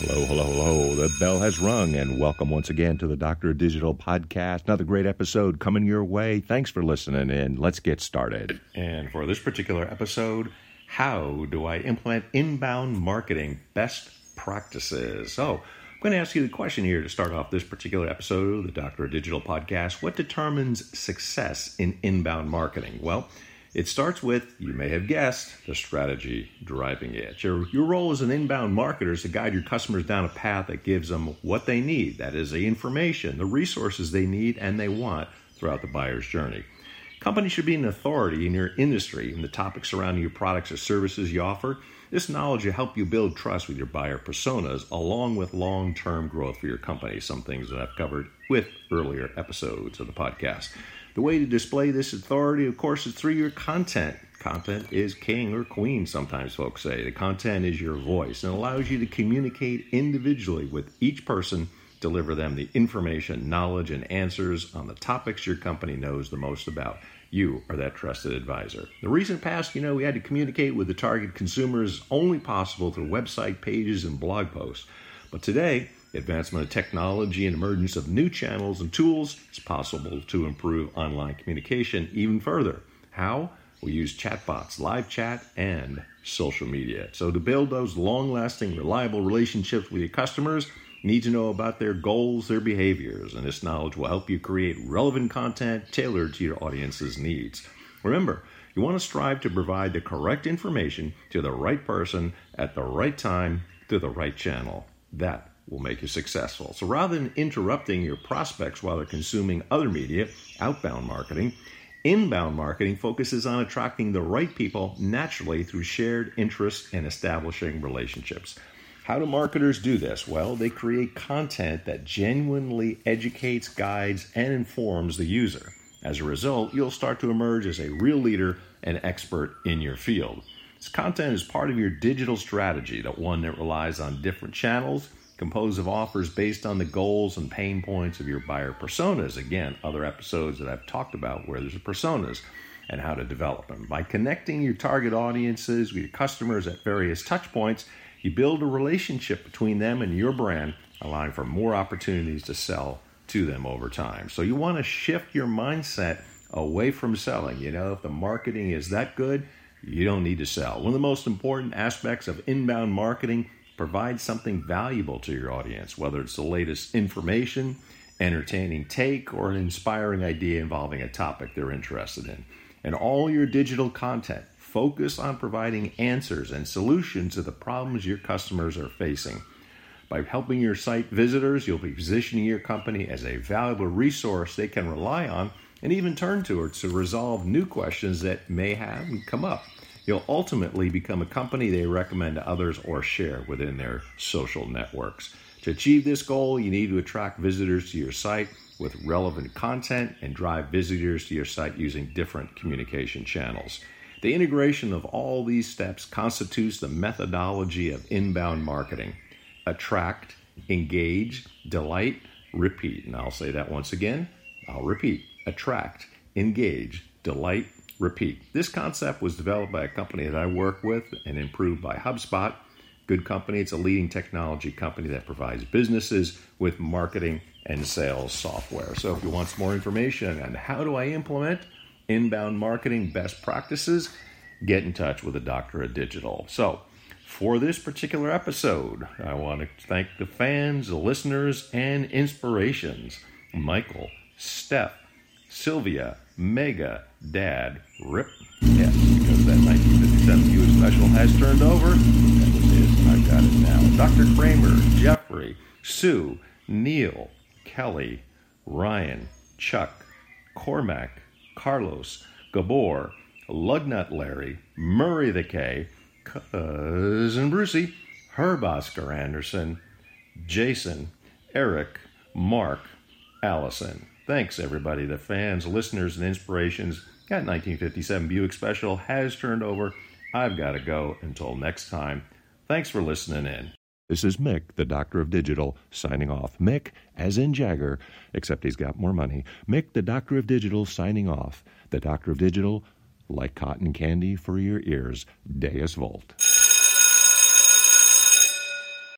Hello, hello, hello. The bell has rung, and welcome once again to the Doctor Digital podcast. Another great episode coming your way. Thanks for listening in. Let's get started. And for this particular episode, how do I implement inbound marketing best practices? So, I'm going to ask you the question here to start off this particular episode of the Doctor Digital podcast. What determines success in inbound marketing? Well, it starts with, you may have guessed, the strategy driving it. Your, your role as an inbound marketer is to guide your customers down a path that gives them what they need. That is, the information, the resources they need and they want throughout the buyer's journey. Companies should be an authority in your industry and the topics surrounding your products or services you offer. This knowledge will help you build trust with your buyer personas along with long term growth for your company, some things that I've covered with earlier episodes of the podcast. The way to display this authority, of course, is through your content. Content is king or queen, sometimes folks say. The content is your voice and allows you to communicate individually with each person, deliver them the information, knowledge, and answers on the topics your company knows the most about. You are that trusted advisor. The recent past, you know, we had to communicate with the target consumers only possible through website pages and blog posts. But today, advancement of technology and emergence of new channels and tools, it's possible to improve online communication even further. How? We use chatbots, live chat, and social media. So, to build those long lasting, reliable relationships with your customers, you need to know about their goals, their behaviors, and this knowledge will help you create relevant content tailored to your audience's needs. Remember, you want to strive to provide the correct information to the right person at the right time through the right channel. That will make you successful. So rather than interrupting your prospects while they're consuming other media, outbound marketing, inbound marketing focuses on attracting the right people naturally through shared interests and establishing relationships. How do marketers do this? Well, they create content that genuinely educates, guides, and informs the user. As a result, you'll start to emerge as a real leader and expert in your field. This content is part of your digital strategy, the one that relies on different channels composed of offers based on the goals and pain points of your buyer personas. Again, other episodes that I've talked about where there's personas and how to develop them. By connecting your target audiences with your customers at various touch points, you build a relationship between them and your brand, allowing for more opportunities to sell to them over time. So you want to shift your mindset away from selling. You know, if the marketing is that good, you don't need to sell. One of the most important aspects of inbound marketing Provide something valuable to your audience, whether it's the latest information, entertaining take, or an inspiring idea involving a topic they're interested in. And all your digital content, focus on providing answers and solutions to the problems your customers are facing. By helping your site visitors, you'll be positioning your company as a valuable resource they can rely on and even turn to to resolve new questions that may have come up. You'll ultimately become a company they recommend to others or share within their social networks. To achieve this goal, you need to attract visitors to your site with relevant content and drive visitors to your site using different communication channels. The integration of all these steps constitutes the methodology of inbound marketing attract, engage, delight, repeat. And I'll say that once again. I'll repeat attract, engage, delight, repeat. This concept was developed by a company that I work with and improved by HubSpot. Good company. It's a leading technology company that provides businesses with marketing and sales software. So if you want some more information on how do I implement inbound marketing best practices, get in touch with the Doctor of Digital. So for this particular episode, I want to thank the fans, the listeners, and inspirations Michael, Steph, Sylvia, Mega, Dad, Rip. Yes, because that 1957 Buick special has turned over. That was. I've got it now. Dr. Kramer, Jeffrey, Sue, Neil, Kelly, Ryan, Chuck, Cormac, Carlos, Gabor, Lugnut Larry, Murray the K, Cousin Brucey, Herb Oscar Anderson, Jason, Eric, Mark, Allison. Thanks, everybody. The fans, listeners, and inspirations. That 1957 Buick Special has turned over. I've got to go. Until next time, thanks for listening in. This is Mick, the Doctor of Digital, signing off. Mick, as in Jagger, except he's got more money. Mick, the Doctor of Digital, signing off. The Doctor of Digital, like cotton candy for your ears, Deus Vult.